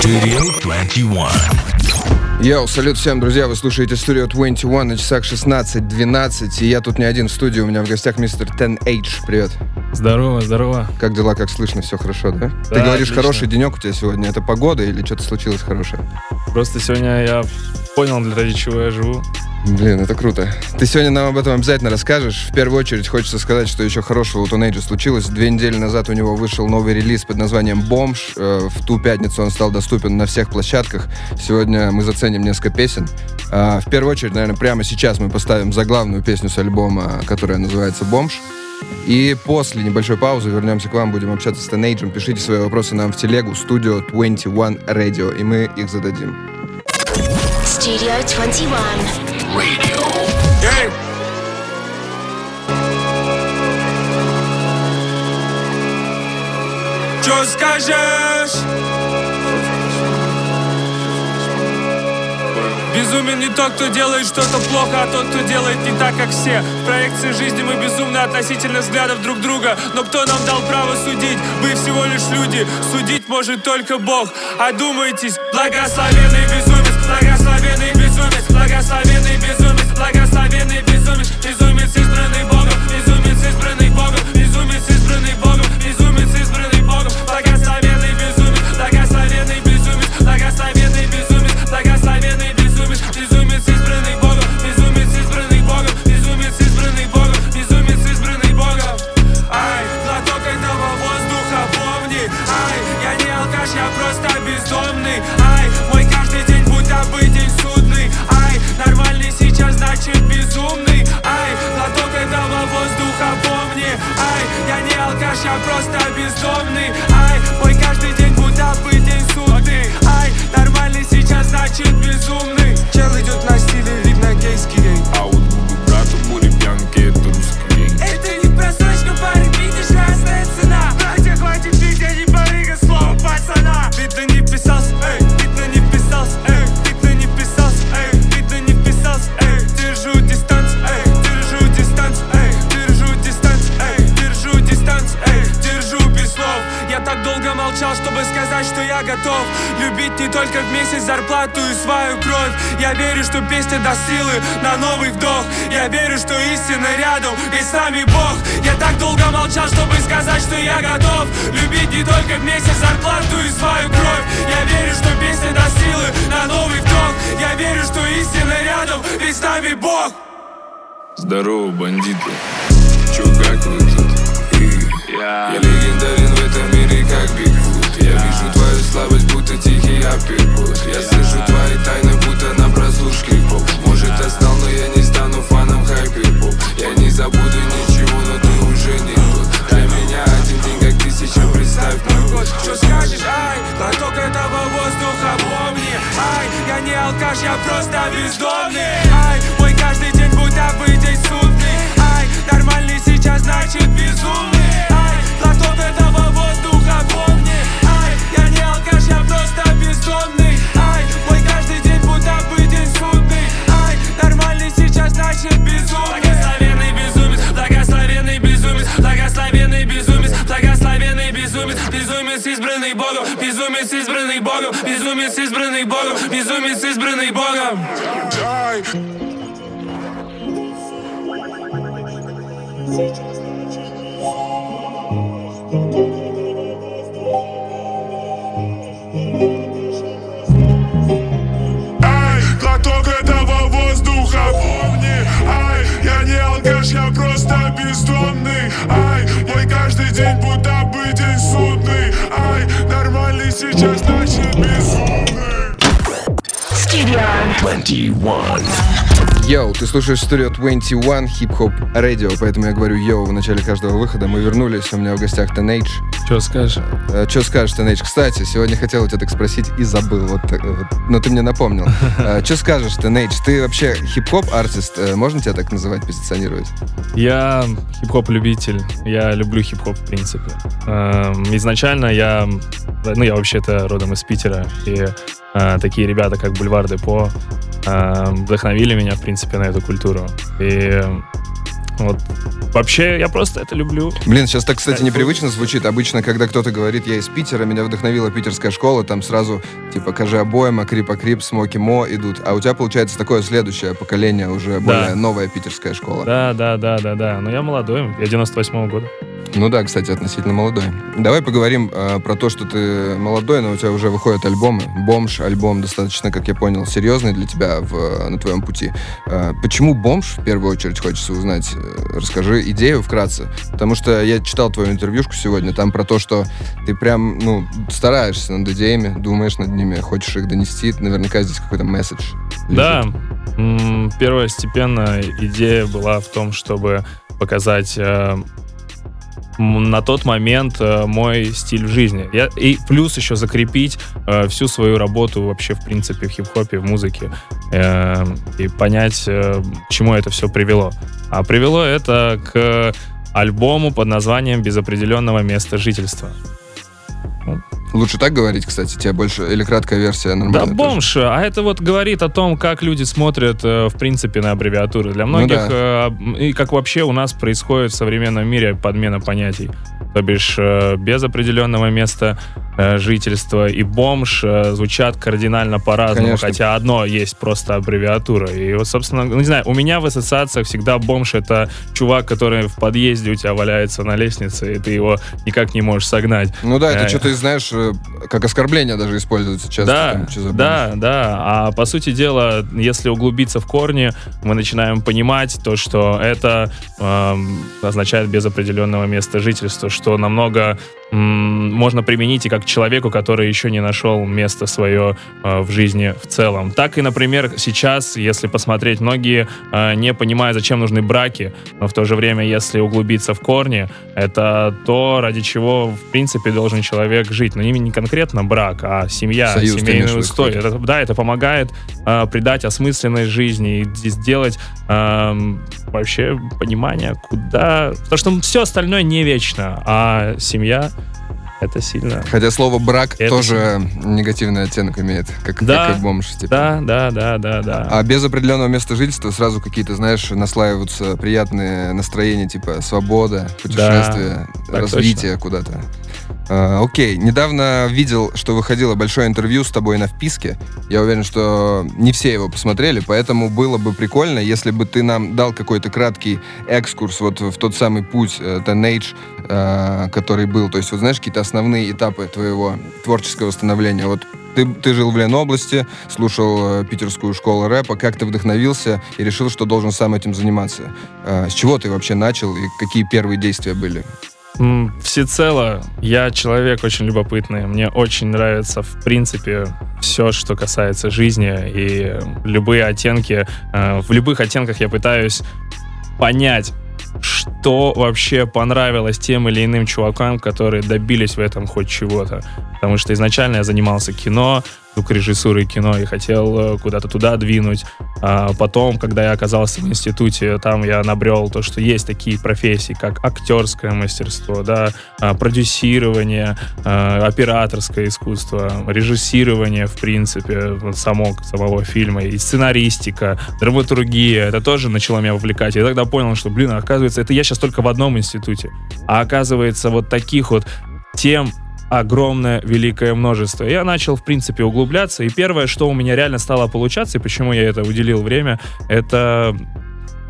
Studio 21. Йоу, салют всем, друзья, вы слушаете Studio 21 на часах 16.12, и я тут не один в студии, у меня в гостях мистер 10H, привет. Здорово, здорово. Как дела, как слышно, все хорошо, да? Ты Да, говоришь, отлично. хороший денек у тебя сегодня, это погода или что-то случилось хорошее? Просто сегодня я понял, для ради чего я живу. Блин, это круто. Ты сегодня нам об этом обязательно расскажешь. В первую очередь хочется сказать, что еще хорошего у Тонейджа случилось. Две недели назад у него вышел новый релиз под названием «Бомж». Э, В ту пятницу он стал доступен на всех площадках. Сегодня мы заценим несколько песен. А, В первую очередь, наверное, прямо сейчас мы поставим заглавную песню с альбома, которая называется «Бомж». И после небольшой паузы вернемся к вам, будем общаться с Тонейджем. Пишите свои вопросы нам в телегу Studio 21 Radio, и мы их зададим. Studio 21. Эй! Чё скажешь? Безумен не тот, кто делает что-то плохо, а тот, кто делает не так, как все. В проекции жизни мы безумны относительно взглядов друг друга. Но кто нам дал право судить? Вы всего лишь люди. Судить может только Бог. Одумайтесь, благословенный безумец, благословенный безумец, благословенный безумец, безумец избранный Богом, молчал, чтобы сказать, что я готов Любить не только в месяц зарплату и свою кровь. Я верю, что песня даст силы на новый вдох. Я верю, что истина рядом и с нами Бог. Я так долго молчал, чтобы сказать, что я готов Любить не только в месяц зарплату и свою кровь. Я верю, что песня даст силы на новый вдох. Я верю, что истина рядом и с нами Бог. Здорово, бандиты. Чё, как вы тут? И я. легендарен в этом мире, как Бигфут. Слабость, будто тихий апперкот. Я слышу твои тайны, будто на прослушке поп. Может, я стал, но я не стану фаном хайпер-поп. Я не забуду ничего, но ты уже не тот. Для меня один день, как тысяча, представь мой год. Что скажешь, ай, глоток этого воздуха, помни Ай, я не алкаш, я просто бездомный Ай, мой каждый день будто бы день судный Ай, нормальный сейчас значит безумный Ай, глоток этого воздуха, помни я не алкаш, я просто бездомный. Ай, мой каждый день будто бы день судный. Ай, нормальный сейчас значит безумный. Благословенный безумец, благословенный безумец Благословенный безумец, благословенный безумец Безумец избранный Богом, безумец избранный Богом Безумец избранный Богом, безумец избранный Богом. Ай. Алкаш, я просто бездомный. Ай, мой каждый день будто бы день судный. Ай, нормальный сейчас значит безумный. Studio 21. Yo, ты слушаешь Studio 21 хип-хоп радио, поэтому я говорю yo в начале каждого выхода. Мы вернулись, у меня в гостях Тенейдж. Чё скажешь? Что скажешь, Тенейдж? Кстати, сегодня хотел у тебя так спросить и забыл, вот, так вот. но ты мне напомнил. Что скажешь, Тенейдж? Ты вообще хип-хоп артист? Э, Можно тебя так называть, позиционировать? Я хип-хоп-любитель. Я люблю хип-хоп, в принципе. Эм, Изначально я... Ну, я вообще-то родом из Питера. И э, такие ребята, как Бульвар Депо, э, вдохновили меня, в принципе, на эту культуру. И вот вообще я просто это люблю. Блин, сейчас так, кстати, непривычно звучит. Обычно, когда кто-то говорит, я из Питера, меня вдохновила питерская школа, там сразу, типа, Кажи обоим, Акрип Акрип, Смоки Мо идут. А у тебя, получается, такое следующее поколение, уже более новая питерская школа. Да, да, да, да, да. Но я молодой, я 98 года. Ну да, кстати, относительно молодой. Давай поговорим э, про то, что ты молодой, но у тебя уже выходят альбомы. «Бомж» альбом достаточно, как я понял, серьезный для тебя в, на твоем пути. Э, почему «Бомж» в первую очередь хочется узнать? Э, расскажи идею вкратце. Потому что я читал твою интервьюшку сегодня, там про то, что ты прям, ну, стараешься над идеями, думаешь над ними, хочешь их донести. Наверняка здесь какой-то месседж. лежит. Да, м, первостепенная идея была в том, чтобы показать э, на тот момент э, мой стиль жизни. Я, и плюс еще закрепить э, всю свою работу вообще, в принципе, в хип-хопе, в музыке. э, и понять, э, чему это все привело. А привело это к альбому под названием «Без определенного места жительства». Лучше так говорить, кстати, тебе больше, или краткая версия Да, нормальная? тоже? бомж. А это вот говорит о том, как люди смотрят, э, в принципе, на аббревиатуры. Для многих, Ну да. э, и как вообще у нас происходит в современном мире подмена понятий. То бишь, э, без определенного места жительства и бомж э, звучат кардинально по-разному. Хотя одно есть просто аббревиатура. И вот, собственно, ну, не знаю, у меня в ассоциациях всегда бомж — это чувак, который в подъезде у тебя валяется на лестнице, и ты его никак не можешь согнать. Ну да, это Э, что-то, знаешь, э, как оскорбление даже используется часто. Да, там, «Чё за да, да. А по сути дела, если углубиться в корни, мы начинаем понимать то, что это эм, означает без определенного места жительства, что намного м, можно применить и как человеку, который еще не нашел место свое э, в жизни в целом. Так и, например, сейчас, если посмотреть, многие э, не понимают, зачем нужны браки, но в то же время, если углубиться в корни, это то, ради чего, в принципе, должен человек жить. Но не, конкретно брак, а семья, Союз, семейный устой. Это, да, это помогает э, придать осмысленность жизни и сделать эм, вообще понимание, куда... Потому что все остальное не вечно, а семья — это сильно. Хотя слово брак Это тоже негативный оттенок имеет, как, Да. как и бомж. Типа. Да, да, да, да, да. А без определенного места жительства сразу какие-то, знаешь, наслаиваются приятные настроения, типа свобода, путешествие, так развитие куда-то. А, окей, недавно видел, что выходило большое интервью с тобой на вписке. Я уверен, что не все его посмотрели, поэтому было бы прикольно, если бы ты нам дал какой-то краткий экскурс вот в тот самый путь э, Teenage, э, который был. То есть, вот знаешь, какие-то основные этапы твоего творческого становления. Вот ты, ты жил в Ленобласти, слушал э, питерскую школу рэпа, как ты вдохновился и решил, что должен сам этим заниматься. Э, с чего ты вообще начал и какие первые действия были? Всецело я человек очень любопытный. Мне очень нравится, в принципе, все, что касается жизни. И любые оттенки, э, в любых оттенках я пытаюсь понять, что вообще понравилось тем или иным чувакам, которые добились в этом хоть чего-то. Потому что изначально я занимался кино, звукорежиссурой кино и хотел э, куда-то туда двинуть. А потом, когда я оказался в институте, там я набрел то, что есть такие профессии, как актерское мастерство, да, а, продюсирование, а, операторское искусство, режиссирование, в принципе, вот само, самого фильма, и сценаристика, драматургия. Это тоже начало меня вовлекать. Я тогда понял, что, блин, оказывается, это я сейчас только в одном институте. А оказывается, вот таких вот тем огромное, великое множество. Я начал, в принципе, углубляться, и первое, что у меня реально стало получаться, и почему я это уделил время, это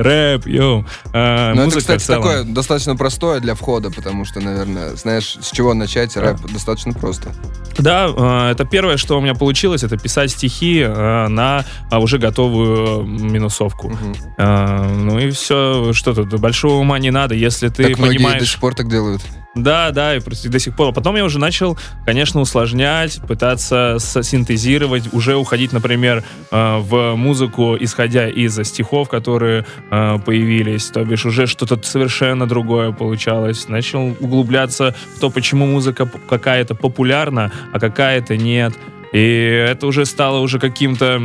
рэп, йоу, э, Ну, это, кстати, такое достаточно простое для входа, потому что, наверное, знаешь, с чего начать рэп достаточно просто. Да, э, это первое, что у меня получилось, это писать стихи э, на а, уже готовую минусовку. Э, Ну и все, что тут, большого ума не надо, если ты так понимаешь... до сих пор так делают. Да, да, и до сих пор. Потом я уже начал, конечно, усложнять, пытаться синтезировать, уже уходить, например, э, в музыку, исходя из стихов, которые э, появились. То бишь уже что-то совершенно другое получалось. Начал углубляться в то, почему музыка какая-то популярна, а какая-то нет. И это уже стало уже каким-то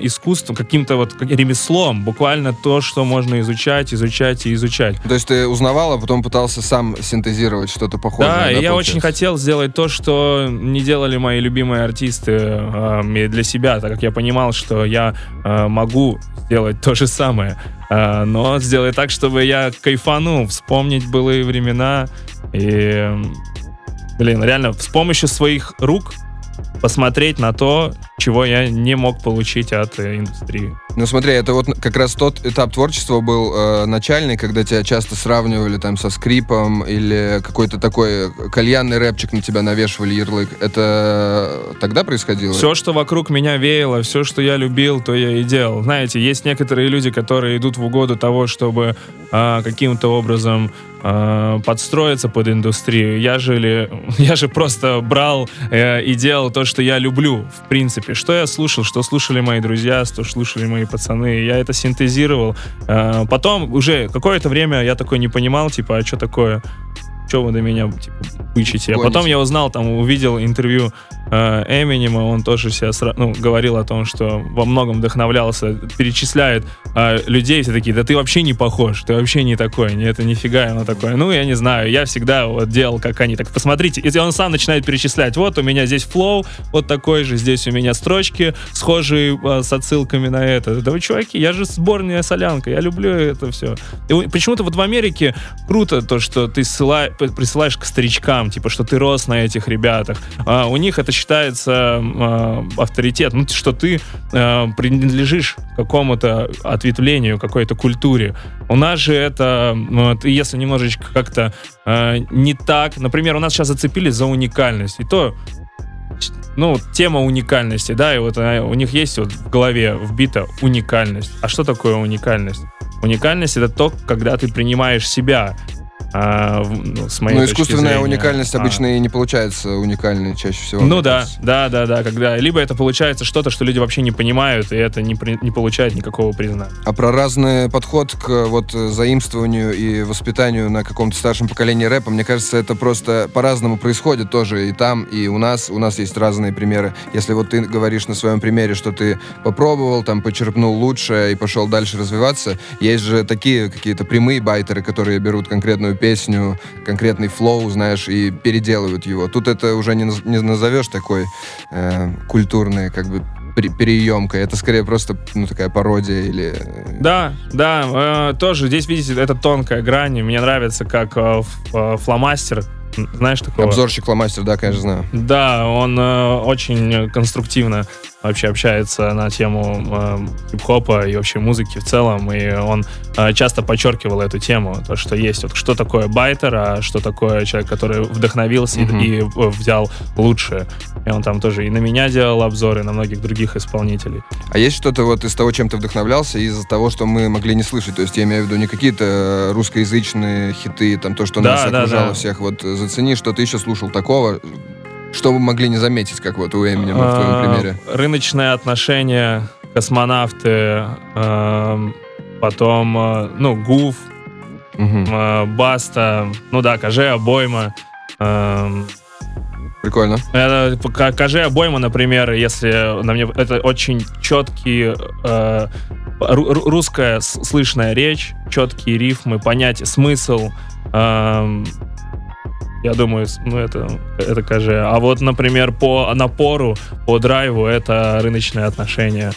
искусством, каким-то вот ремеслом, буквально то, что можно изучать, изучать и изучать. То есть ты узнавал, а потом пытался сам синтезировать что-то похожее. Да, и я получается? очень хотел сделать то, что не делали мои любимые артисты э, для себя, так как я понимал, что я э, могу сделать то же самое, Э, но сделать так, чтобы я кайфанул, вспомнить былые времена и, блин, реально с помощью своих рук посмотреть на то, чего я не мог получить от э, индустрии. Ну смотри, это вот как раз тот этап творчества был э, начальный, когда тебя часто сравнивали там со скрипом или какой-то такой кальянный рэпчик на тебя навешивали ярлык. Это тогда происходило? Все, что вокруг меня веяло, все, что я любил, то я и делал. Знаете, есть некоторые люди, которые идут в угоду того, чтобы а, каким-то образом а, подстроиться под индустрию. Я же, ли, я же просто брал э, и делал то, что я люблю, в принципе. Что я слушал, что слушали мои друзья, что слушали мои пацаны. Я это синтезировал. А, потом уже какое-то время я такой не понимал, типа, а что такое? Что вы до меня типа, бычите? А Гоните. потом я узнал, там, увидел интервью э, Эминема, он тоже себя сра- ну, говорил о том, что во многом вдохновлялся, перечисляет э, людей, все такие, да ты вообще не похож, ты вообще не такой, не, это нифига, оно такое. Ну, я не знаю, я всегда вот делал, как они. Так посмотрите, если он сам начинает перечислять, вот у меня здесь флоу, вот такой же, здесь у меня строчки, схожие э, с отсылками на это. Да вы, чуваки, я же сборная солянка, я люблю это все. И почему-то вот в Америке круто то, что ты ссыла- п- присылаешь к старичкам, типа, что ты рос на этих ребятах. А у них это считается а, авторитет, ну, что ты а, принадлежишь какому-то ответвлению, какой-то культуре. У нас же это, ты если немножечко как-то а, не так, например, у нас сейчас зацепились за уникальность, и то ну, вот тема уникальности, да, и вот э, у них есть вот в голове вбита уникальность. А что такое уникальность? Уникальность это то, когда ты принимаешь себя. А, ну, с моей Но точки искусственная зрения. уникальность А. обычно и не получается уникальной чаще всего. Ну да, кажется. да, да, да, когда либо это получается что-то, что люди вообще не понимают, и это не, при- не получает никакого признания. А про разный подход к вот заимствованию и воспитанию на каком-то старшем поколении рэпа, мне кажется, это просто по-разному происходит тоже и там, и у нас. У нас есть разные примеры. Если вот ты говоришь на своем примере, что ты попробовал, там, почерпнул лучше и пошел дальше развиваться, есть же такие какие-то прямые байтеры, которые берут конкретную песню, конкретный флоу, знаешь, и переделывают его. Тут это уже не, не назовешь такой э, культурной, как бы, пере- переемкой. Это скорее просто, ну, такая пародия или... э, Да, да, э, тоже здесь, видите, это тонкая грань. Мне нравится, как э, э, фломастер, знаешь такого? Обзорщик Фломастер, да, конечно, знаю. Да, он э, очень конструктивно вообще общается на тему э, хип-хопа и вообще музыки в целом, и он э, часто подчеркивал эту тему, то, что есть вот что такое байтер, а что такое человек, который вдохновился и- Мгм. и, э, взял лучшее. И он там тоже и на меня делал обзоры, и на многих других исполнителей. А есть что-то вот из того, чем ты вдохновлялся, из-за того, что мы могли не слышать? То есть я имею в виду не какие-то русскоязычные хиты, там то, что Да, нас да, окружало да. всех. Вот э, зацени, что ты еще слушал такого, что мы могли не заметить, как вот у Эминема в твоем А, примере. Рыночные отношения, космонавты, эм, потом, э, ну, Гуф, э, Баста, ну да, Каже, Обойма. эм, Прикольно. это, Каже, Обойма, например, если на мне... Это очень четкий... э, ру- ру- русская слышная речь, четкие рифмы, понятие, смысл. эм, я думаю, ну это, это Каже. А вот, например, по напору, по драйву это рыночные отношения.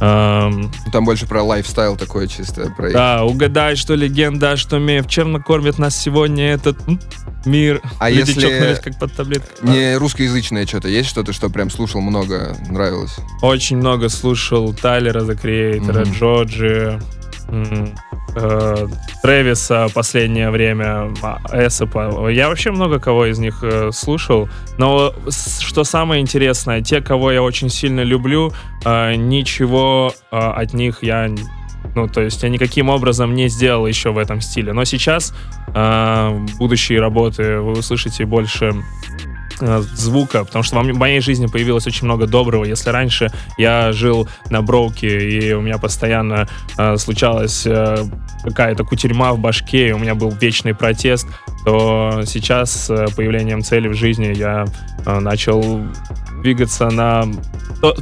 Эм, Там больше про лайфстайл такое чисто. Про да, угадай, что легенда, что миф. Чем накормит нас сегодня этот мир? А Люди если чокнулись, как под таблеткой. Не русскоязычное что-то есть, что-то, что прям слушал много, нравилось? Очень много слушал Тайлера, The Creator, Мгм. Джорджи, м, э, Трэвиса последнее время, а, Эссопа. Я вообще много кого из них э, слушал. Но что самое интересное, те, кого я очень сильно люблю, э, ничего э, от них я... Ну, то есть я никаким образом не сделал еще в этом стиле. Но сейчас э, будущие работы вы услышите больше звука, потому что в моей жизни появилось очень много доброго. Если раньше я жил на броуке, и у меня постоянно э, случалась э, какая-то кутерьма в башке, и у меня был вечный протест, то сейчас с э, появлением цели в жизни я э, начал двигаться на...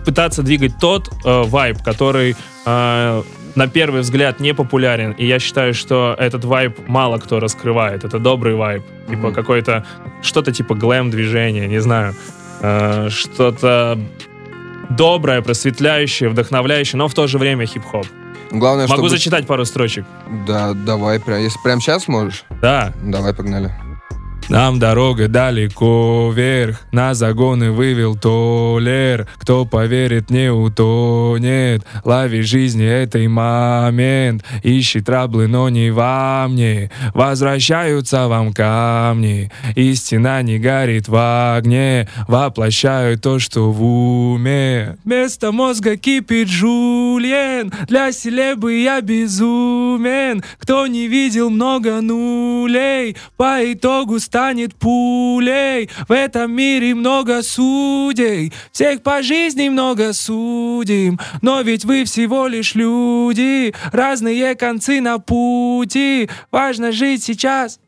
пытаться двигать тот э, вайб, который э, на первый взгляд не популярен. И я считаю, что этот вайб мало кто раскрывает. Это добрый вайб. Типа Мгм. какой-то... Что-то типа глэм-движение, не знаю. Э, что-то доброе, просветляющее, вдохновляющее, но в то же время хип-хоп. Главное, Могу чтобы... зачитать пару строчек. Да, давай, прям, если прям сейчас можешь, Да. давай, погнали. Нам дорога далеко вверх, на загоны вывел Толер. Кто поверит, не утонет. Лови жизни этой момент. Ищи траблы, но не во мне. Возвращаются вам камни. Истина не горит в огне. Воплощаю то, что в уме. Вместо мозга кипит жульен. Для селебы я безумен. Кто не видел много нулей, по итогу станет пулей. В этом мире много судей, всех по жизни много судим. Но ведь вы всего лишь люди, разные концы на пути. Важно жить сейчас.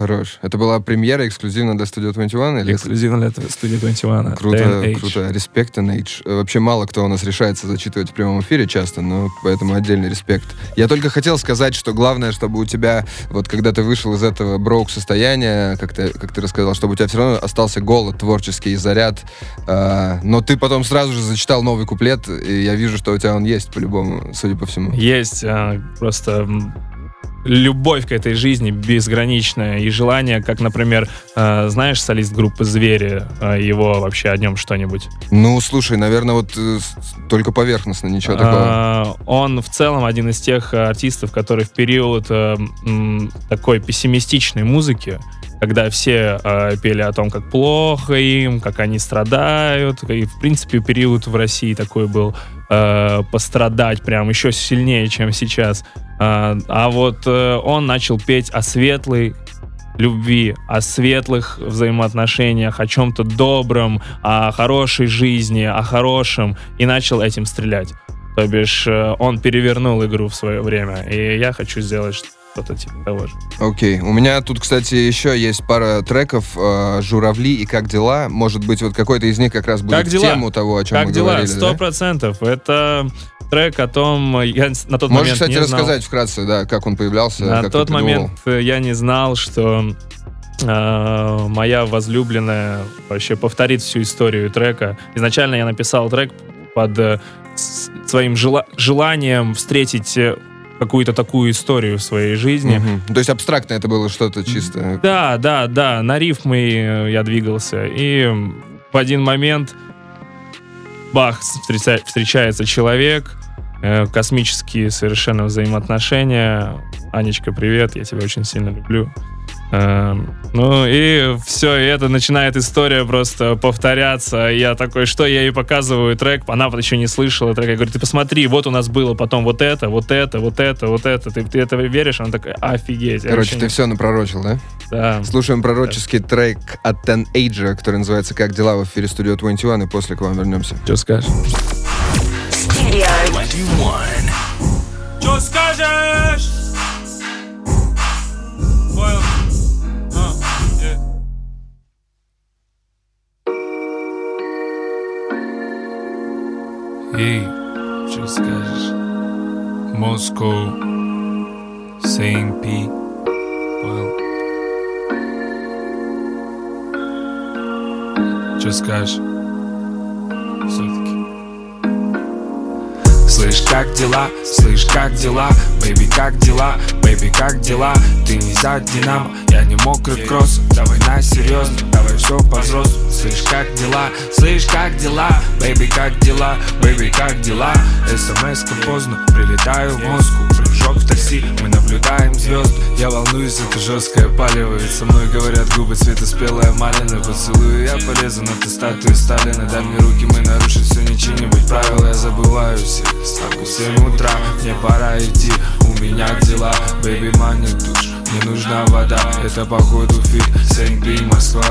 Хорош. Это была премьера эксклюзивно для Studio 21? Или... Эксклюзивно для студии 21. Круто, круто. Респект, NH. Э, Вообще мало кто у нас решается зачитывать в прямом эфире часто, но поэтому отдельный респект. Я только хотел сказать, что главное, чтобы у тебя, вот когда ты вышел из этого броук состояния, как ты, как ты рассказал, чтобы у тебя все равно остался голод творческий заряд. А, но ты потом сразу же зачитал новый куплет, и я вижу, что у тебя он есть по-любому, судя по всему. Есть а, просто любовь к этой жизни безграничная и желание, как, например, э, знаешь, солист группы «Звери», э, его вообще о нем что-нибудь? Ну, слушай, наверное, вот э, только поверхностно, ничего такого. А, Он в целом один из тех э, артистов, который в период э, такой пессимистичной музыки, когда все э, пели о том, как плохо им, как они страдают, и в принципе период в России такой был э, пострадать прям еще сильнее, чем сейчас. А, а вот э, он начал петь о светлой любви, о светлых взаимоотношениях, о чем-то добром, о хорошей жизни, о хорошем, и начал этим стрелять. То бишь, э, он перевернул игру в свое время, и я хочу сделать что-то того же. Окей. У меня тут, кстати, еще есть пара треков э, «Журавли» и «Как дела?». Может быть, вот какой-то из них как раз будет Как в дела? тему того, о чем Как мы дела? говорили. Сто да? процентов. Это трек о том, я на тот Можешь, момент кстати, не знал. рассказать вкратце, да, как он появлялся, На как тот момент э, я не знал, что э, моя возлюбленная вообще повторит всю историю трека. Изначально я написал трек под э, своим жела- желанием встретить э, какую-то такую историю в своей жизни. Мгм. То есть абстрактно это было что-то чисто. Да, да, да, на рифмы э, я двигался. И в один момент бах, встреча- встречается человек, э, космические совершенно взаимоотношения. Анечка, привет, я тебя очень сильно люблю. Эм, ну и все, и это начинает история просто повторяться. Я такой, что я ей показываю трек, она вот еще не слышала трек. Я говорю, ты посмотри, вот у нас было потом вот это, вот это, вот это, вот это. Ты, ты это веришь? Она такая, офигеть. Короче, ты не- все напророчил, да? Да. Слушаем пророческий трек от Ten Age, который называется «Как дела» в эфире Studio 21, и после к вам вернемся. Что скажешь? Studio 21. Эй, что скажешь? Москва, СМП, понял? Что Слышь, как дела? Слышь, как дела? Baby, как дела? Baby, как дела? Ты не за Динамо, я не мокрый кросс Давай на серьезно, давай все по-взрослому Слышь, как дела? Слышь, как дела? Бэйби, как дела? Бэйби, как дела? смс поздно, прилетаю в Москву Прыжок в такси, мы наблюдаем звезд. Я волнуюсь, это жесткое палево. Ведь со мной говорят губы цвета спелая малина. Поцелую, я полезу на ты статуи Сталина. Дай мне руки, мы нарушим все, не чьи-нибудь правила Я забываю всех, ставку в 7 утра Мне пора идти, у меня дела Бэйби, манит душ не нужна вода. Это походу фит, Сейнт-Би, Москва.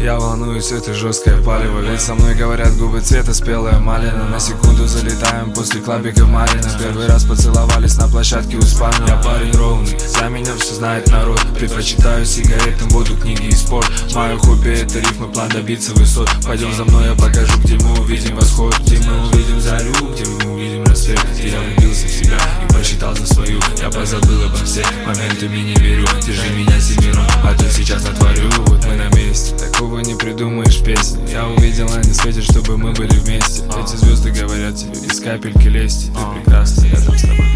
Я. Волнуюсь, это жесткое палево. Ведь со мной говорят губы цвета спелая малина. На секунду залетаем после клабика Марина Первый раз поцеловались на площадке у спальни. Я парень ровный, за меня все знает народ. Предпочитаю сигаретам воду, книги и спорт. Мое хобби это рифмы, план добиться высот. Пойдем за мной, я покажу, где мы увидим восход. Где мы увидим зарю, где мы увидим рассвет. Где я влюбился в себя и посчитал за свою. Я позабыл обо всех. Моментами не верю Держи меня семером, а то сейчас натворю Вот мы на месте, такого не придумаешь песни Я увидел, они светят, чтобы мы были вместе Эти звезды говорят тебе из капельки лести Ты прекрасна, я там с тобой.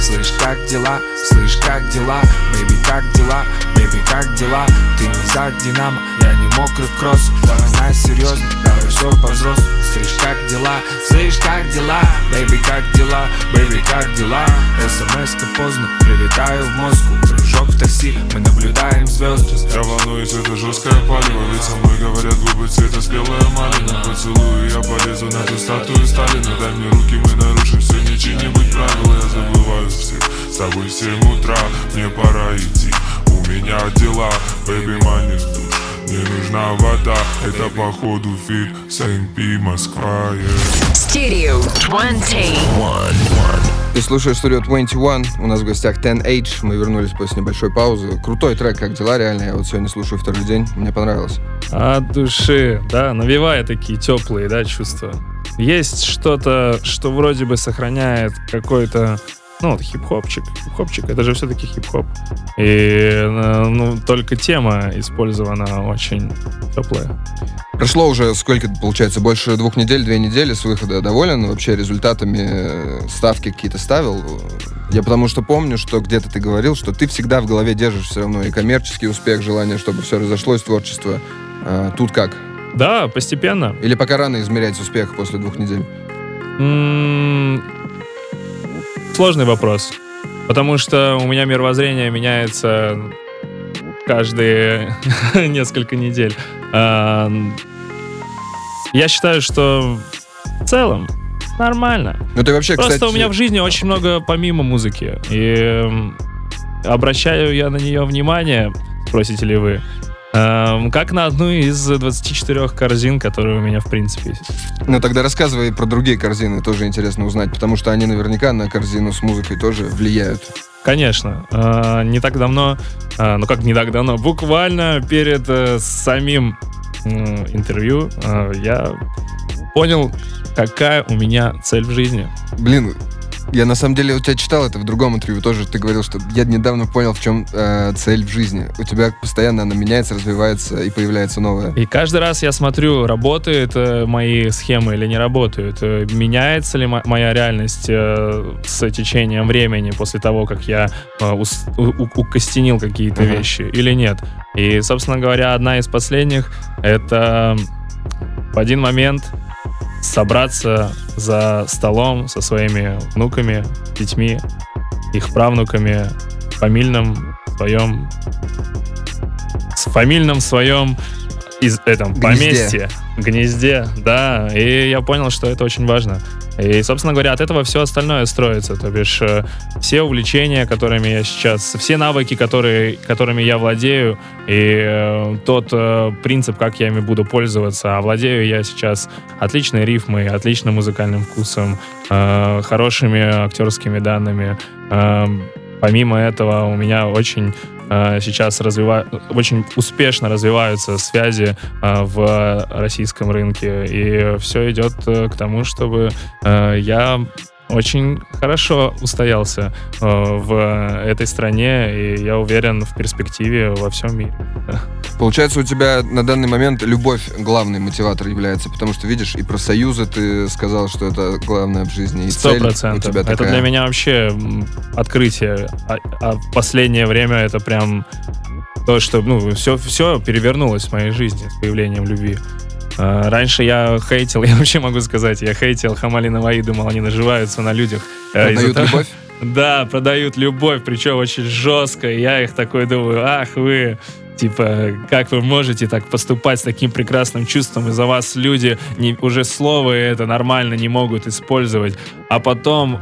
Слышь, как дела? Слышь, как дела? Baby, как дела? Baby, как дела? Ты не за Динамо, я не мокрый кросс. Давай на серьезно, давай все по-взрослому. Слышь, как дела? Слышь, как дела? Baby, как дела? Baby, как дела? СМС-ка поздно, прилетаю в Москву. Прыжок в такси, мы наблюдаем звезды Я волнуюсь, это жесткое палево Ведь со мной говорят губы цвета спелая малина. Поцелую, я полезу на ту статую Сталина. Дай мне руки, мы нарушим все, не чьи-нибудь правила. Я забываю всех, с тобой в 7 утра. Мне пора идти, у меня дела. Baby, манит в душ, не нужна вода Это походу feat, Saint B, Москва, yeah. 20. Ты слушаешь Studio 21, у нас в гостях 10H, мы вернулись после небольшой паузы. Крутой трек, как дела, реально, я вот сегодня слушаю второй день, мне понравилось. От души, да, навевая такие теплые, да, чувства. Есть что-то, что вроде бы сохраняет какой-то, ну, вот хип-хопчик. Хип-хопчик, это же все-таки хип-хоп. И, э, ну, только тема использована очень теплая. Прошло уже сколько, получается, больше двух недель, две недели с выхода. Доволен вообще результатами э, ставки какие-то ставил? Я потому что помню, что где-то ты говорил, что ты всегда в голове держишь все равно и коммерческий успех, желание, чтобы все разошлось, творчество. А, тут как? Да, постепенно. Или пока рано измерять успех после двух недель? М, Сложный вопрос. Потому что у меня мировоззрение меняется каждые несколько недель. А, Я считаю, что в целом нормально. Ну ты вообще, Просто кстати... у меня в жизни очень много помимо музыки. И обращаю я на нее внимание, спросите ли вы, эм, как на одну из 24 корзин, которые у меня в принципе есть. Ну тогда рассказывай про другие корзины, тоже интересно узнать, потому что они наверняка на корзину с музыкой тоже влияют. Конечно, э, не так давно, э, ну как не так давно, буквально перед э, самим интервью я понял, какая у меня цель в жизни. Блин, я на самом деле у тебя читал это в другом интервью тоже. Ты говорил, что я недавно понял, в чем э, цель в жизни. У тебя постоянно она меняется, развивается и появляется новая. И каждый раз я смотрю, работают э, мои схемы или не работают, э, меняется ли мо- моя реальность э, с течением времени после того, как я э, ус- у- укостенил какие-то Мгм. вещи или нет. И, собственно говоря, одна из последних — это в один момент собраться за столом со своими внуками, детьми, их правнуками в фамильном своем с фамильном своем из этом Гнезде. поместье, гнезде, да. И я понял, что это очень важно. И, собственно говоря, от этого все остальное строится. То бишь, э, все увлечения, которыми я сейчас, все навыки, которые, которыми я владею, и э, тот э, принцип, как я ими буду пользоваться. А владею я сейчас отличной рифмой, отличным музыкальным вкусом, хорошими актерскими данными. Помимо этого, у меня очень э, сейчас развива... очень успешно развиваются связи э, в российском рынке. И все идет э, к тому, чтобы э, я очень хорошо устоялся э, в этой стране, и я уверен в перспективе во всем мире. Получается, у тебя на данный момент любовь главный мотиватор является, потому что, видишь, и про союзы ты сказал, что это главное в жизни, и Сто цель у процентов. тебя Это такая. для меня вообще открытие. А, а в последнее время это прям то, что ну все, все перевернулось в моей жизни с появлением любви. А, Раньше я хейтил, я вообще могу сказать, я хейтил Хамали Наваи, думал, они наживаются на людях. э, Продают того- любовь? Да, продают любовь, причем очень жестко. И Я их такой думаю, ах вы, типа, как вы можете так поступать с таким прекрасным чувством, из-за вас люди не, уже слово это нормально не могут использовать. А потом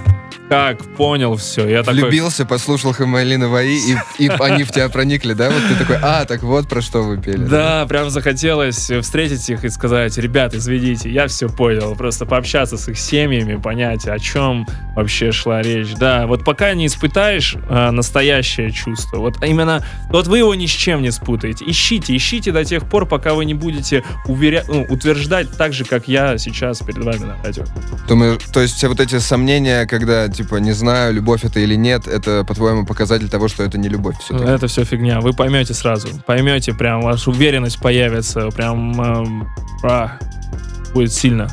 как понял все. Я такой, Влюбился, послушал Хамалина Ваи, и, и они в тебя проникли, да? Вот ты такой, а, так вот про что вы пели. Да, прям захотелось встретить их и сказать, ребят, извините, я все понял. Просто пообщаться с их семьями, понять, о чем вообще шла речь. Да, вот пока не испытаешь э, настоящее чувство, вот именно, вот вы его ни с чем не спутаете. Ищите, ищите до тех пор, пока вы не будете уверя... ну, утверждать так же, как я сейчас перед вами на радио. Думаю, то есть вот эти сомнения, когда, типа, не знаю, любовь это или нет, это, по-твоему, показатель того, что это не любовь все-таки? Это все фигня. Вы поймете сразу. Поймете, прям ваша уверенность появится. Прям эм, а, будет сильно.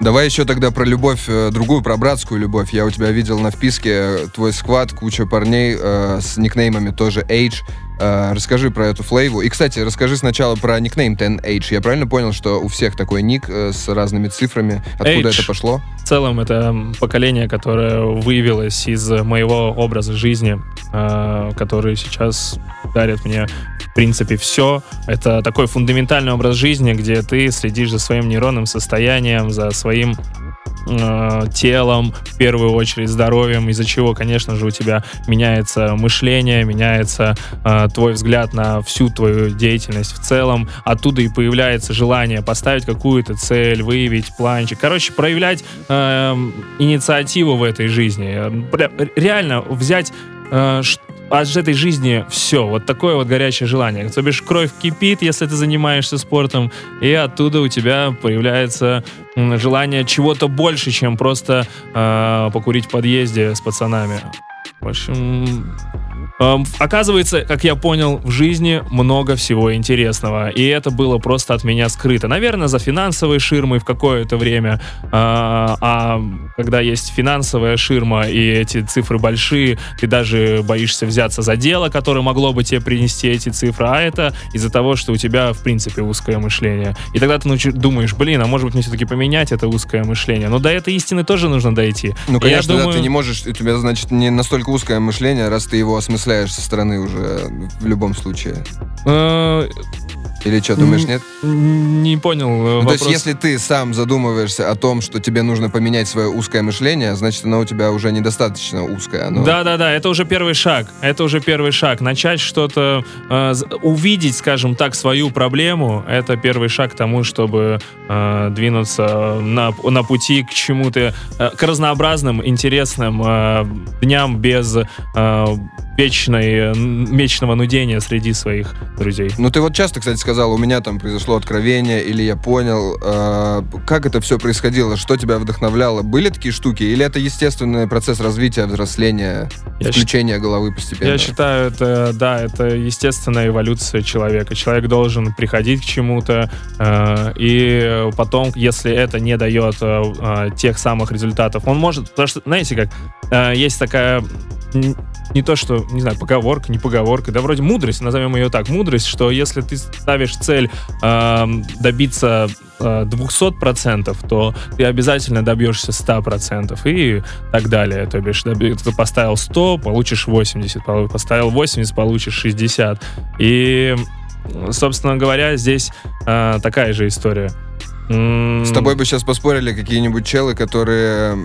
Давай еще тогда про любовь, э, другую, про братскую любовь. Я у тебя видел на вписке э, твой сквад, куча парней э, с никнеймами тоже Age. Э, расскажи про эту флейву. И, кстати, расскажи сначала про никнейм 10H. Я правильно понял, что у всех такой ник э, с разными цифрами? Откуда H. это пошло? В целом, это поколение, которое выявилось из моего образа жизни, э, который сейчас дарит мне, в принципе, все. Это такой фундаментальный образ жизни, где ты следишь за своим нейронным состоянием, за своим э, телом, в первую очередь здоровьем, из-за чего, конечно же, у тебя меняется мышление, меняется э, твой взгляд на всю твою деятельность в целом. Оттуда и появляется желание поставить какую-то цель, выявить планчик. Короче, проявлять э, инициативу в этой жизни. Прям Реально взять э, от этой жизни все. Вот такое вот горячее желание. То бишь кровь кипит, если ты занимаешься спортом, и оттуда у тебя появляется желание чего-то больше, чем просто э, покурить в подъезде с пацанами. В общем, эм, оказывается, как я понял, в жизни много всего интересного. И это было просто от меня скрыто. Наверное, за финансовой ширмой в какое-то время. А, а когда есть финансовая ширма и эти цифры большие, ты даже боишься взяться за дело, которое могло бы тебе принести эти цифры. А это из-за того, что у тебя, в принципе, узкое мышление. И тогда ты научи- думаешь, блин, а может быть мне все-таки поменять это узкое мышление. Но до этой истины тоже нужно дойти. Ну, И конечно, я да, думаю, ты не можешь, у тебя, значит, не настолько узкое мышление, раз ты его осмысляешь со стороны уже в любом случае. Или что, думаешь, нет? Не понял э, Ну, вопрос. то есть, если ты сам задумываешься о том, что тебе нужно поменять свое узкое мышление, значит, оно у тебя уже недостаточно узкое. Оно... Да, да, да, это уже первый шаг. Это уже первый шаг. Начать что-то, э, увидеть, скажем так, свою проблему, это первый шаг к тому, чтобы э, двинуться на, на пути к чему-то, э, к разнообразным, интересным э, дням без э, вечной, вечного нудения среди своих друзей. Ну, ты вот часто, кстати, сказал, у меня там произошло откровение, или я понял, э, как это все происходило, что тебя вдохновляло. Были такие штуки, или это естественный процесс развития, взросления, Я включения головы постепенно? Я считаю, это, да, это естественная эволюция человека. Человек должен приходить к чему-то, э, и потом, если это не дает э, э, тех самых результатов, он может, потому что, знаете как, э, есть такая, не то что, не знаю, поговорка, не поговорка, да вроде мудрость, назовем ее так, мудрость, что если ты ставишь цель э, добиться э, 200%, то ты обязательно добьешься 100% и так далее. То бишь, ты поставил 100, получишь 80, пол- поставил 80, получишь 60. И, собственно говоря, здесь э, такая же история. С тобой бы сейчас поспорили какие-нибудь челы, которые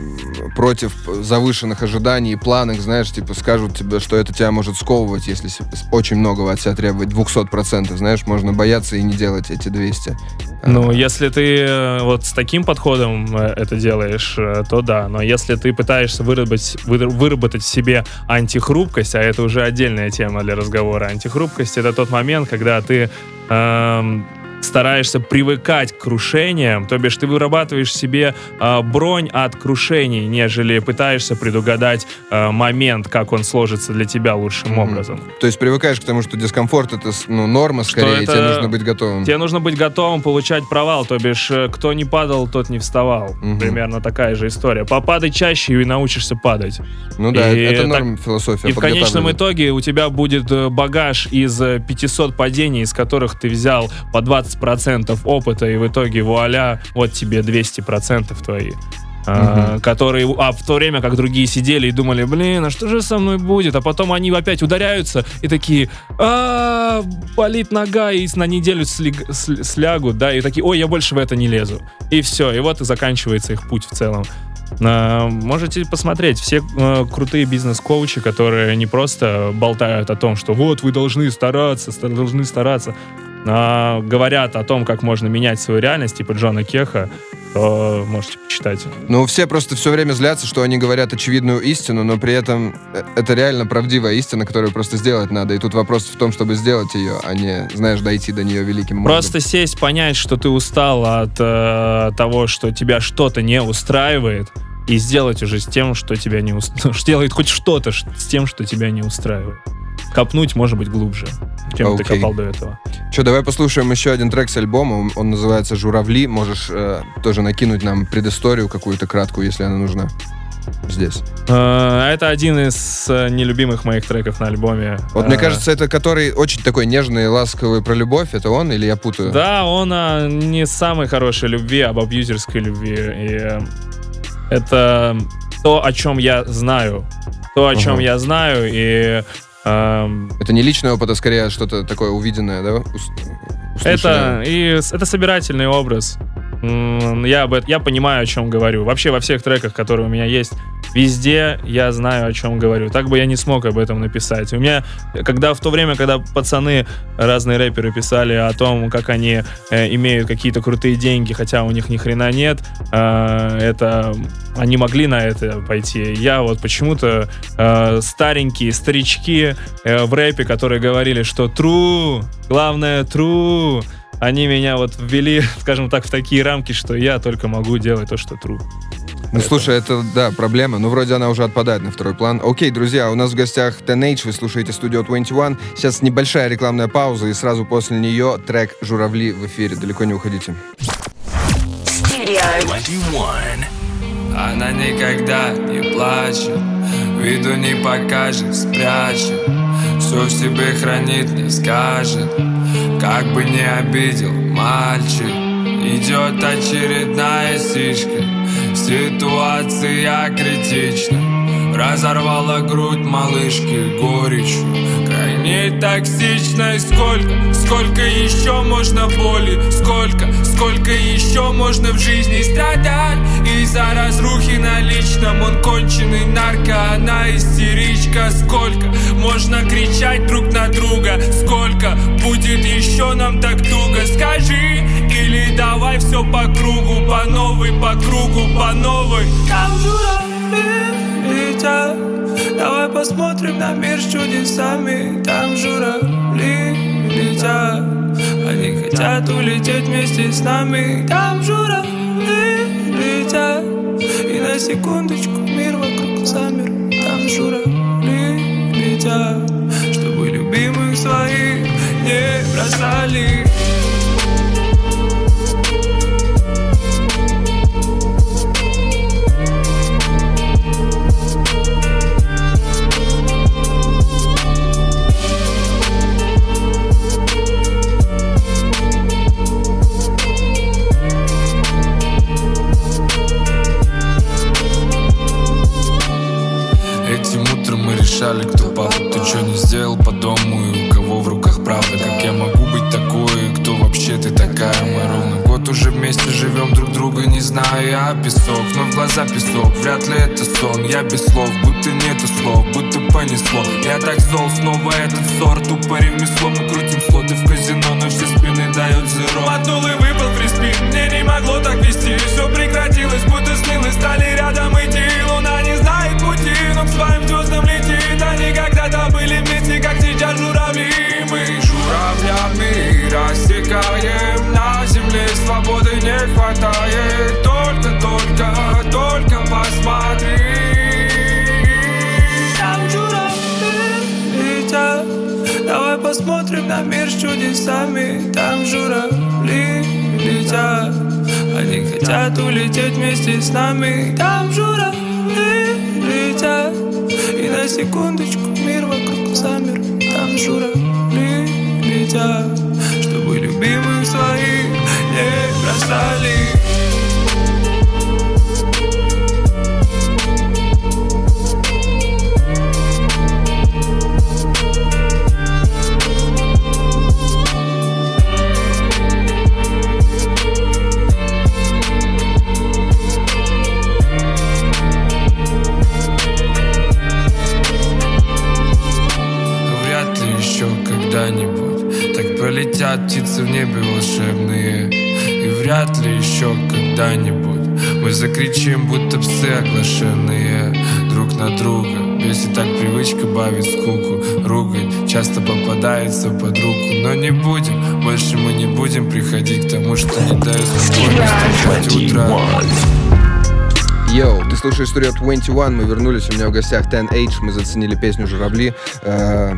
против завышенных ожиданий и планок, знаешь, типа скажут тебе, что это тебя может сковывать, если очень многого от себя требовать, 200%, знаешь, можно бояться и не делать эти 200. Ну, если ты э, вот с таким подходом э, это делаешь, э, то да. Но если ты пытаешься выработать, выр- выработать в себе антихрупкость, а это уже отдельная тема для разговора. Антихрупкость — это тот момент, когда ты эм, стараешься привыкать к крушениям, то бишь ты вырабатываешь себе э, бронь от крушений, нежели пытаешься предугадать э, момент, как он сложится для тебя лучшим Мгм. образом. То есть привыкаешь к тому, что дискомфорт это ну, норма скорее, это- тебе нужно быть готовым. Тебе нужно быть готовым получать провал, то бишь, э, кто не падал, тот не вставал. Мгм. Примерно такая же история. Попадай чаще и научишься падать. Ну да, И это так- норм философия. И в конечном итоге у тебя будет э, багаж из э, 500 падений, из которых ты взял по 20% опыта, и в итоге вуаля, вот тебе 200% твои. А, которые, а в то время как другие сидели и думали, блин, а что же со мной будет? А потом они опять ударяются и такие, а болит нога, и на неделю слег- сл- слягут, да, и такие, ой, я больше в это не лезу. И все, и вот и заканчивается их путь в целом. Э, Можете посмотреть, все э, крутые бизнес-коучи, которые не просто болтают о том, что вот вы должны стараться, ста- должны стараться, а говорят о том, как можно менять свою реальность, типа Джона Кеха, то можете почитать. Ну, все просто все время злятся, что они говорят очевидную истину, но при этом э, это реально правдивая истина, которую просто сделать надо. И тут вопрос в том, чтобы сделать ее, а не, знаешь, дойти до нее великим. Просто сесть, понять, что ты устал от э, того, что тебя что-то не устраивает, и сделать уже с тем, что тебя не устраивает. Делает хоть что-то с тем, что тебя не устраивает. Копнуть, может быть, глубже, чем ты Окей. копал до этого. Че, давай послушаем еще один трек с альбома. Он- называется «Журавли». Можешь э, тоже накинуть нам предысторию какую-то краткую, если она нужна. Здесь. Э, Это один из э, нелюбимых моих треков на альбоме. Вот мне Э, кажется, это который очень такой нежный ласковый про любовь. Это он или я путаю? Да, он о не самой хорошей любви, об абьюзерской любви. И это то, о чем я знаю. То, о чем Ага. я знаю, и эм, Это не личный опыт, а скорее что-то такое увиденное, да? Ус- услышанное. это, и это собирательный образ. Я, об эт- я понимаю, о чем говорю. Вообще во всех треках, которые у меня есть, везде я знаю, о чем говорю. Так бы я не смог об этом написать. У меня, когда в то время, когда пацаны, разные рэперы писали о том, как они э, имеют какие-то крутые деньги, хотя у них ни хрена нет, э, это они могли на это пойти. Я вот почему-то э, старенькие старички э, в рэпе, которые говорили, что true, главное true, они меня вот ввели, скажем так, в такие рамки, что я только могу делать то, что true. Ну, слушай, это, да, проблема. Ну, вроде она уже отпадает на второй план. Окей, друзья, у нас в гостях Teenage, вы слушаете Studio 21. Сейчас небольшая рекламная пауза, и сразу после нее трек «Журавли» в эфире. Далеко не уходите. Studio 21. Она никогда не плачет, виду не покажет, спрячет Все в себе хранит, не скажет, как бы не обидел мальчик Идет очередная стичка, ситуация критична Разорвала грудь малышки горечью. Крайне токсичной Сколько, сколько еще можно боли Сколько, сколько еще можно в жизни страдать? Из-за разрухи на личном Он конченый нарко, она истеричка. Сколько можно кричать друг на друга? Сколько будет еще нам так туго? Скажи, или давай все по кругу По новой, по кругу, по новой. Там журавли летят. Давай посмотрим на мир с чудесами Там журавли летят. Они хотят улететь вместе с нами. Там журавли летят. И на секундочку мир вокруг замер. Там журавли летят. Чтобы любимых своих не бросали вместе живем друг друга Не знаю я песок, но в глаза песок Вряд ли это сон, я без слов, будто нету слов Будто понесло, я так зол, снова этот ссор Тупо ремесло, мы крутим слоты в казино Но все спины дают зеро Мотнул и выпал фриспин, мне не могло так вести. Все прекратилось, будто снилось, стали рядом идти. Луна не знает пути, но к своим звездам летит. Они когда-то были вместе, как сейчас журавли Мы журавлями рассекаем На земле свободы не хватает Только, только, только посмотри. Там журавли летят Давай посмотрим на мир с чудесами. Там журавли летят. Они хотят улететь вместе с нами. Там журавли летят. И на секундочку мир вокруг замер. Там журавли летят Чтобы любимых своих не бросали птицы в небе волшебные И вряд ли еще когда-нибудь. Мы закричим, будто псы оглашенные Друг на друга. Если так привычка бавит скуку Ругань часто попадается под руку. Но не будем, больше мы не будем приходить К тому, что не дает спокойно утра Йоу, ты слушаешь от 21, мы вернулись, у меня в гостях 10H, мы заценили песню «Журавли». Э,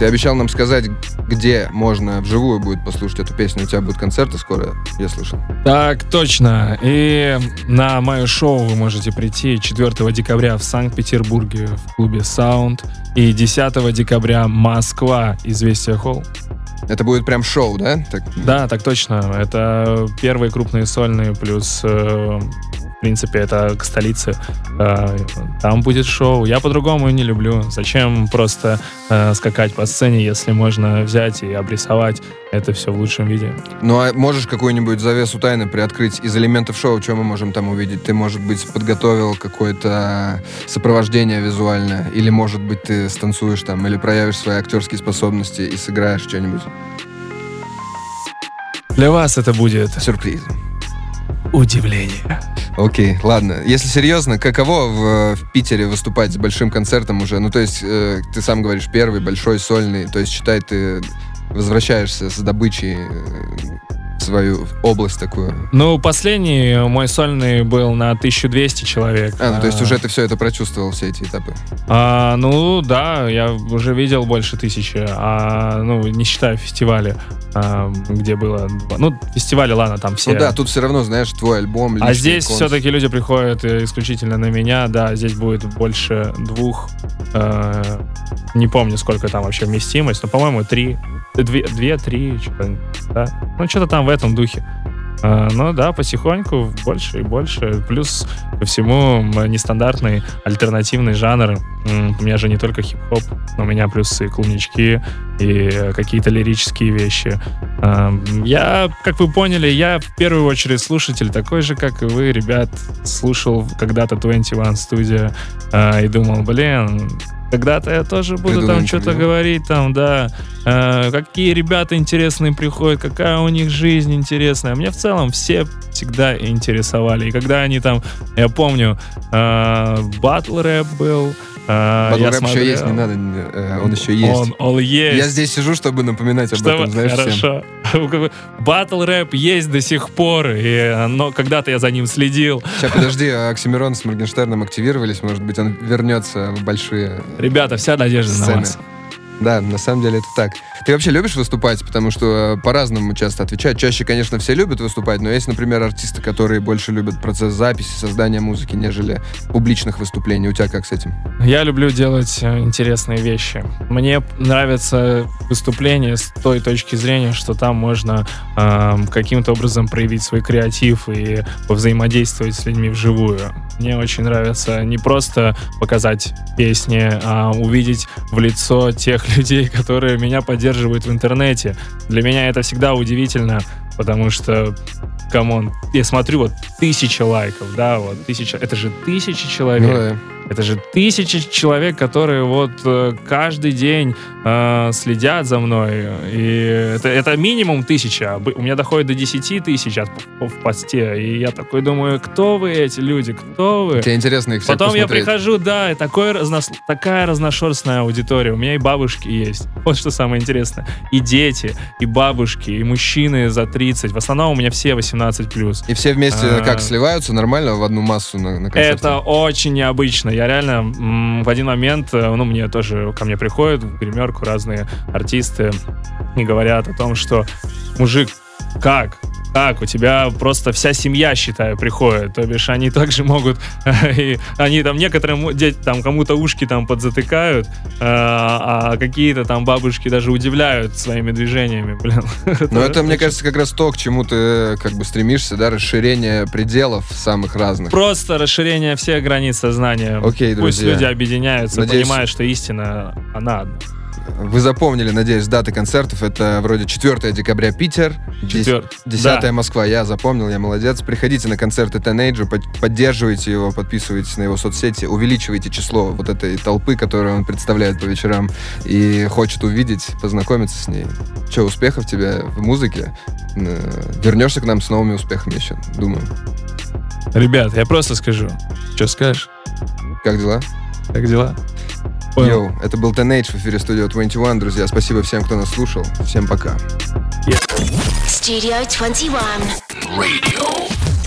Ты обещал нам сказать, где можно вживую будет послушать эту песню. У тебя будут концерты скоро, я слышал. Так, точно. И на мое шоу вы можете прийти 4 декабря в Санкт-Петербурге в клубе Sound. И 10 декабря Москва, Известия Холл. Это будет прям шоу, да? Так, Да, так точно. Это первые крупные сольные, плюс, э, в принципе, это к столице. Э, там будет шоу. Я по-другому не люблю. Зачем просто э, скакать по сцене, если можно взять и обрисовать это все в лучшем виде? Ну а можешь какую-нибудь завесу тайны приоткрыть из элементов шоу, что мы можем там увидеть? Ты, может быть, подготовил какое-то сопровождение визуальное, или, может быть, ты станцуешь там, или проявишь свои актерские способности и сыграешь что-нибудь. Для вас это будет Сюрприз. удивление. Окей, ладно. Если серьезно, каково в, в Питере выступать с большим концертом уже? Ну, то есть, э, ты сам говоришь, первый большой сольный. То есть, считай, ты возвращаешься с добычей э, свою область такую. Ну, последний мой сольный был на 1200 человек. А, ну, то есть уже ты все это прочувствовал, все эти этапы. А, ну да, я уже видел больше тысячи, а, ну, не считая фестиваля, а, где было... Ну, фестивали, ладно, там все. Ну да, тут все равно, знаешь, твой альбом. А здесь конс. все-таки люди приходят э, исключительно на меня, да, здесь будет больше двух, э, не помню, сколько там вообще вместимость, но, по-моему, три, две, две, три, что-то, да, ну, что-то там в этом духе. Э, ну да, потихоньку больше и больше. Плюс ко всему нестандартный альтернативный жанр. У меня же не только хип-хоп, но у меня плюс и клубнички, и какие-то лирические вещи. Эм, Я, как вы поняли, я в первую очередь слушатель такой же, как и вы, ребят. Слушал когда-то 21 студия э, и думал, блин, когда-то я тоже буду Приду на там что-то говорить, там, да, э, какие ребята интересные приходят, какая у них жизнь интересная. Мне в целом все всегда интересовали. И когда они там, я помню, батл рэп был, э, Батл я рэп еще есть, не надо, э, он еще есть. Он, он есть. Я здесь сижу, чтобы напоминать об этом, знаешь, всем. хорошо. Батл рэп есть до сих пор, и, но когда-то я за ним следил. Сейчас, подожди, а Оксимирон с Моргенштерном активировались, может быть, он вернется в большие Ребята, вся надежда на сцены. вас. Да, на самом деле это так. Ты вообще любишь выступать? Потому что э, по-разному часто отвечают. Чаще, конечно, все любят выступать, но есть, например, артисты, которые больше любят процесс записи, создания музыки, нежели публичных выступлений. У тебя как с этим? Я люблю делать э, интересные вещи. Мне нравится выступление с той точки зрения, что там можно эм, каким-то образом проявить свой креатив и взаимодействовать с людьми вживую. Мне очень нравится не просто показать песни, а увидеть в лицо тех людей, которые меня поддерживают в интернете. Для меня это всегда удивительно, потому что, come on, я смотрю, вот тысяча лайков, да, вот тысяча, это же тысячи человек. Ну да. Это же тысячи человек, которые вот э, каждый день э, следят за мной. И это, это минимум тысяча. А У меня доходит до 10 тысяч от- в посте. И я такой думаю, кто вы эти люди, кто вы? Тебе интересно их всех Потом я посмотреть. прихожу, да, и такой разнос- такая разношерстная аудитория. У меня и бабушки есть. Вот что самое интересное. И дети, и бабушки, и мужчины за 30. В основном у меня все 18+. И все вместе А. как сливаются нормально в одну массу на, на концерте? Это очень необычно. Я реально в один момент, э, ну, мне тоже ко мне приходят в гримерку разные артисты и говорят о том, что мужик, как? Как? У тебя просто вся семья, считаю, приходит. То бишь они также могут... и они там некоторым дети там кому-то ушки там подзатыкают, э, а какие-то там бабушки даже удивляют своими движениями, блин. Но это, мне кажется, как раз то, к чему ты э, как бы стремишься, да, расширение пределов самых разных. Просто расширение всех границ сознания. Окей, Пусть друзья. люди объединяются, Надеюсь- понимают, что истина, она одна. Вы запомнили, надеюсь, даты концертов. Это вроде 4 декабря Питер, Четвер- 10 да. Москва. Я запомнил, я молодец. Приходите на концерты под- поддерживайте его, подписывайтесь на его соцсети, увеличивайте число вот этой толпы, которую он представляет по вечерам и хочет увидеть, познакомиться с ней. Че, успехов тебе в музыке? Вернешься к нам с новыми успехами еще, думаю. Ребят, я просто скажу. Что скажешь? Как дела? Как дела? Понял. Йоу, это был Teenage в эфире Studio 21, друзья. Спасибо всем, кто нас слушал. Всем пока. Studio 21. Radio.